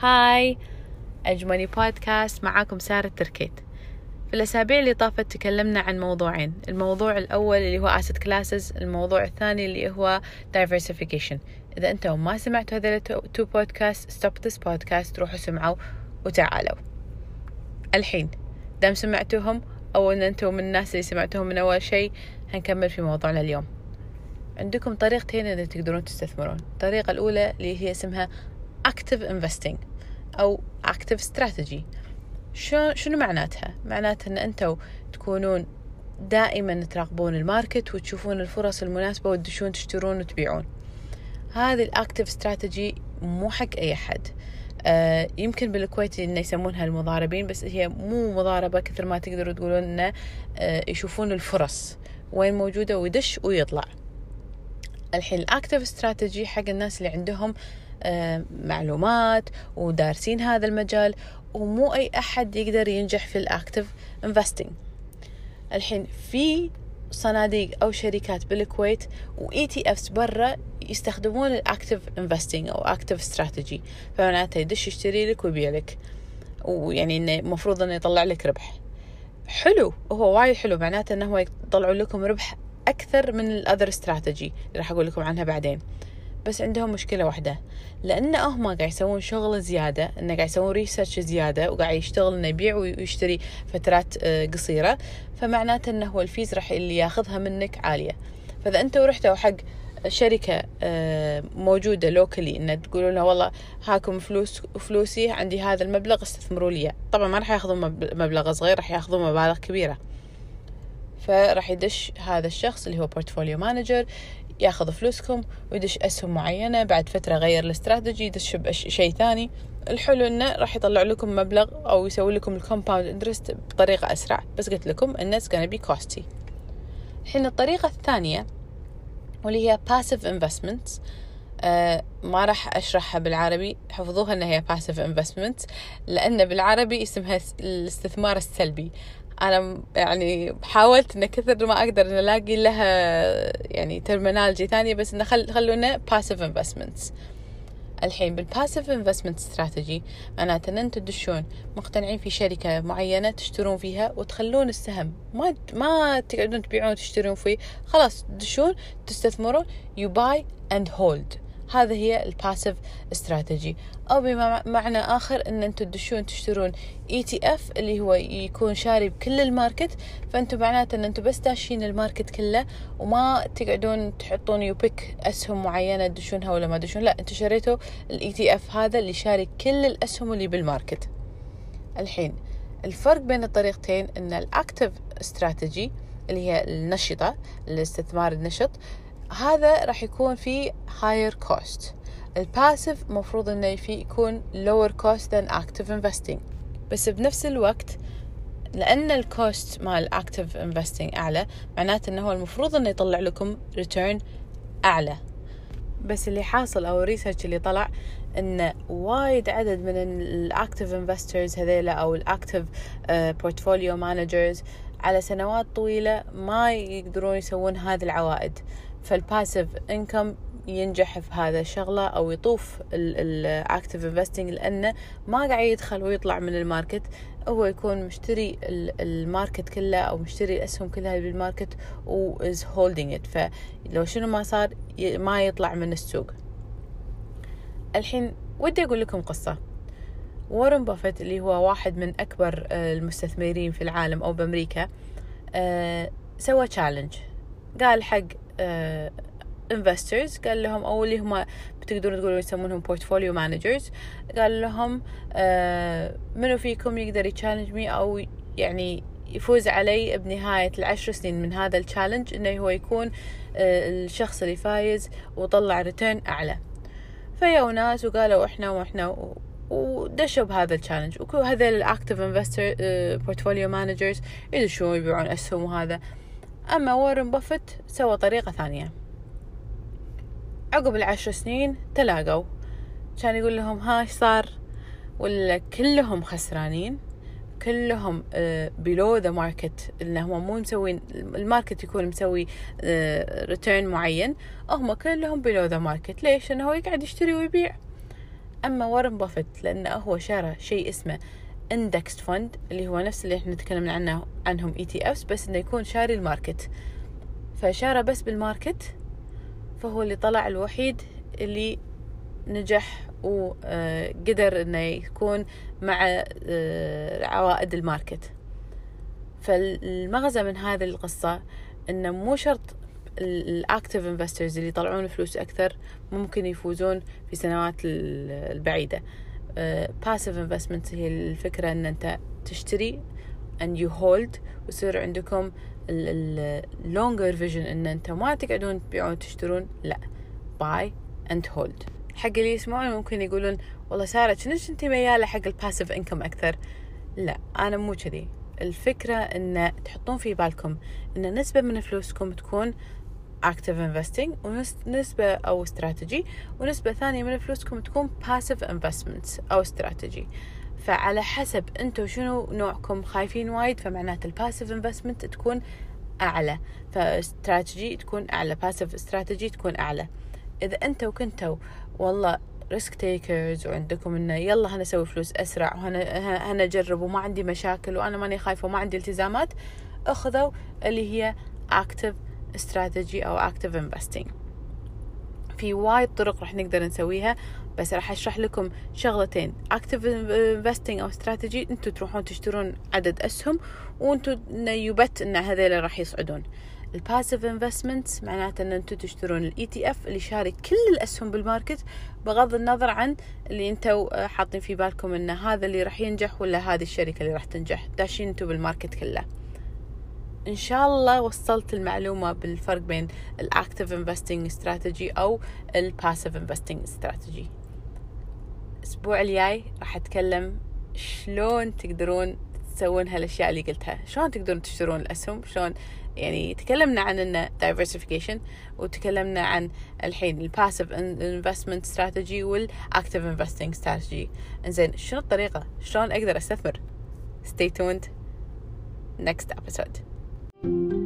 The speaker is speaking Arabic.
هاي أجملي بودكاست معاكم سارة تركيت. في الأسابيع اللي طافت تكلمنا عن موضوعين الموضوع الأول اللي هو asset classes الموضوع الثاني اللي هو diversification. إذا أنتم ما سمعتوا هذول تو بودكاست stop this podcast روحوا سمعوا وتعالوا. الحين دام سمعتوهم أو أن أنتم من الناس اللي سمعتوهم من أول شيء هنكمل في موضوعنا اليوم. عندكم طريقتين إذا تقدرون تستثمرون. الطريقة الأولى اللي هي اسمها active investing أو active strategy. شو شنو معناتها؟ معناتها أن أنتم تكونون دائما تراقبون الماركت وتشوفون الفرص المناسبة وتدشون تشترون وتبيعون. هذه الأكتف استراتيجي مو حق أي أحد. آه يمكن بالكويت إنه يسمونها المضاربين بس هي مو مضاربة كثر ما تقدروا تقولون إنه آه يشوفون الفرص وين موجودة ويدش ويطلع. الحين ال active strategy حق الناس اللي عندهم آه معلومات ودارسين هذا المجال ومو أي أحد يقدر ينجح في ال active investing الحين في صناديق أو شركات بالكويت و ETFs برا يستخدمون ال active investing أو active strategy فمعناته يدش يشتري لك ويبيع لك. ويعني إنه المفروض إنه يطلع لك ربح. حلو هو وايد حلو. معناته إنه هو يطلعوا لكم ربح أكثر من ال other strategy اللي راح أقول لكم عنها بعدين. بس عندهم مشكلة واحدة لأن هم قاعد يسوون شغل زيادة إنه قاعد يسوون research زيادة وقاعد يشتغل إنه يبيع ويشتري فترات قصيرة. فمعناته إنه هو ال fees راح اللي ياخذها منك عالية. فإذا أنتوا رحتوا حق شركة موجودة locally إن تقولوا لها والله هاكم فلوس فلوسي عندي هذا المبلغ استثمروا لي طبعا ما راح ياخذون مبلغ صغير راح ياخذون مبالغ كبيرة. فراح يدش هذا الشخص اللي هو portfolio manager ياخذ فلوسكم ويدش أسهم معينة بعد فترة غير الاستراتيجي يدش بشيء ثاني. الحلو إنه راح يطلع لكم مبلغ أو يسوي لكم ال compound interest بطريقة أسرع. بس قلت لكم انه gonna be costly. الحين الطريقة الثانية واللي هي passive investments. آه ما راح أشرحها بالعربي حفظوها إنها هي passive investments لأن بالعربي اسمها الاستثمار السلبي. أنا يعني حاولت ان كثر ما أقدر ان ألاقي لها يعني terminology ثانية بس إنه خل خلونا passive investments. الحين بال passive investment strategy معناته إن أنتم تدشون مقتنعين في شركة معينة تشترون فيها وتخلون السهم. ما ما تقعدون تبيعون وتشترون فيه. خلاص تدشون تستثمرون you buy and hold هذا هي ال passive strategy أو بمعنى آخر إن أنتم تدشون تشترون ETF اللي هو يكون شاري بكل ال market فأنتم معناته إن أنتم بس داشين ال market كله وما تقعدون تحطون you pick أسهم معينة تدشونها ولا ما تدشون لا أنتم شريتوا ال ETF هذا اللي شاري كل الأسهم اللي بال market. الحين الفرق بين الطريقتين إن ال active strategy اللي هي النشطة الاستثمار النشط هذا راح يكون في higher cost. ال passive مفروض إنه يكون lower cost than active investing. بس بنفس الوقت لأن ال cost مال active investing أعلى معناته أنه هو المفروض أنه يطلع لكم return أعلى. بس اللي حاصل أو ال research اللي طلع أن وايد عدد من ال active investors هذيلا أو ال active portfolio managers على سنوات طويلة ما يقدرون يسوون هذه العوائد. فال passive income ينجح في هذا الشغلة أو يطوف ال active investing لأنه ما قاعد يدخل ويطلع من ال market. هو يكون مشتري ال market كله أو مشتري الأسهم كلها بال market و is holding it. فلو شنو ما صار ما يطلع من السوق. الحين ودي أقول لكم قصة. وارن بافيت اللي هو واحد من أكبر المستثمرين في العالم أو بأمريكا سوى challenge قال حق investors uh, قال لهم أو اللي هم بتقدرون تقولون يسمونهم portfolio managers قال لهم uh, منو فيكم يقدر ي challenge me أو يعني يفوز علي بنهاية العشر سنين من هذا ال challenge إنه هو يكون uh, الشخص اللي فايز وطلع return أعلى. فيا ناس وقالوا إحنا وإحنا ودشوا بهذا ال challenge وهذول ال active investor portfolio managers يدشون يبيعون أسهم وهذا. أما وارن بافت سوى طريقة ثانية. عقب العشر سنين تلاقوا. كان يقول لهم ها إيش صار؟ ولا كلهم خسرانين. كلهم below the market انهم مو مسوين ال market يكون مسوي return معين. هم كلهم below the market ليش؟ إنه هو يقعد يشتري ويبيع. أما وارن بافيت لأنه هو شرى شيء اسمه index fund اللي هو نفس اللي إحنا تكلمنا عنه عنهم ETFs بس إنه يكون شاري ال market. فشارى بس بال market فهو اللي طلع الوحيد اللي نجح وقدر إنه يكون مع آه، عوائد ال market. فالمغزى من هذه القصة إنه مو شرط ال active investors اللي يطلعون فلوس أكثر ممكن يفوزون في سنوات البعيدة. passive investment هي الفكرة إن أنت تشتري and you hold ويصير عندكم ال longer vision إن أنت ما تقعدون تبيعون تشترون لا buy and hold حق اللي يسمعون ممكن يقولون والله سارة شنو أنت ميالة حق ال passive income أكثر؟ لا أنا مو كذي. الفكرة إن تحطون في بالكم إن نسبة من فلوسكم تكون active investing ونسبة أو استراتيجي ونسبة ثانية من فلوسكم تكون passive investments أو استراتيجي فعلى حسب انتو شنو نوعكم خايفين وايد فمعناته ال passive investment تكون أعلى. فاستراتيجي تكون أعلى passive strategy تكون أعلى. إذا انتو كنتوا والله risk takers وعندكم إنه يلا هنا أسوي فلوس أسرع وهنا هنا أجرب وما عندي مشاكل وأنا ماني خايفة وما عندي التزامات أخذوا اللي هي active strategy أو active investing في وايد طرق راح نقدر نسويها بس راح أشرح لكم شغلتين. active investing أو استراتيجي أنتم تروحون تشترون عدد أسهم وأنتم you bet إن هذول راح يصعدون. ال passive investment معناته إن أنتم تشترون ال ETF اللي شاري كل الأسهم بال market بغض النظر عن اللي أنتم حاطين في بالكم إن هذا اللي راح ينجح ولا هذه الشركة اللي راح تنجح. داشين أنتم بال market كله. إن شاء الله وصلت المعلومة بالفرق بين ال active investing strategy أو ال passive investing strategy الأسبوع الجاي راح أتكلم شلون تقدرون تسوون هالأشياء اللي قلتها. شلون تقدرون تشترون الأسهم؟ شلون؟ يعني تكلمنا عن انه diversification وتكلمنا عن الحين ال passive investment strategy وال active investing strategy إنزين شنو الطريقة؟ شلون أقدر أستثمر؟ Stay tuned. Next episode. thank you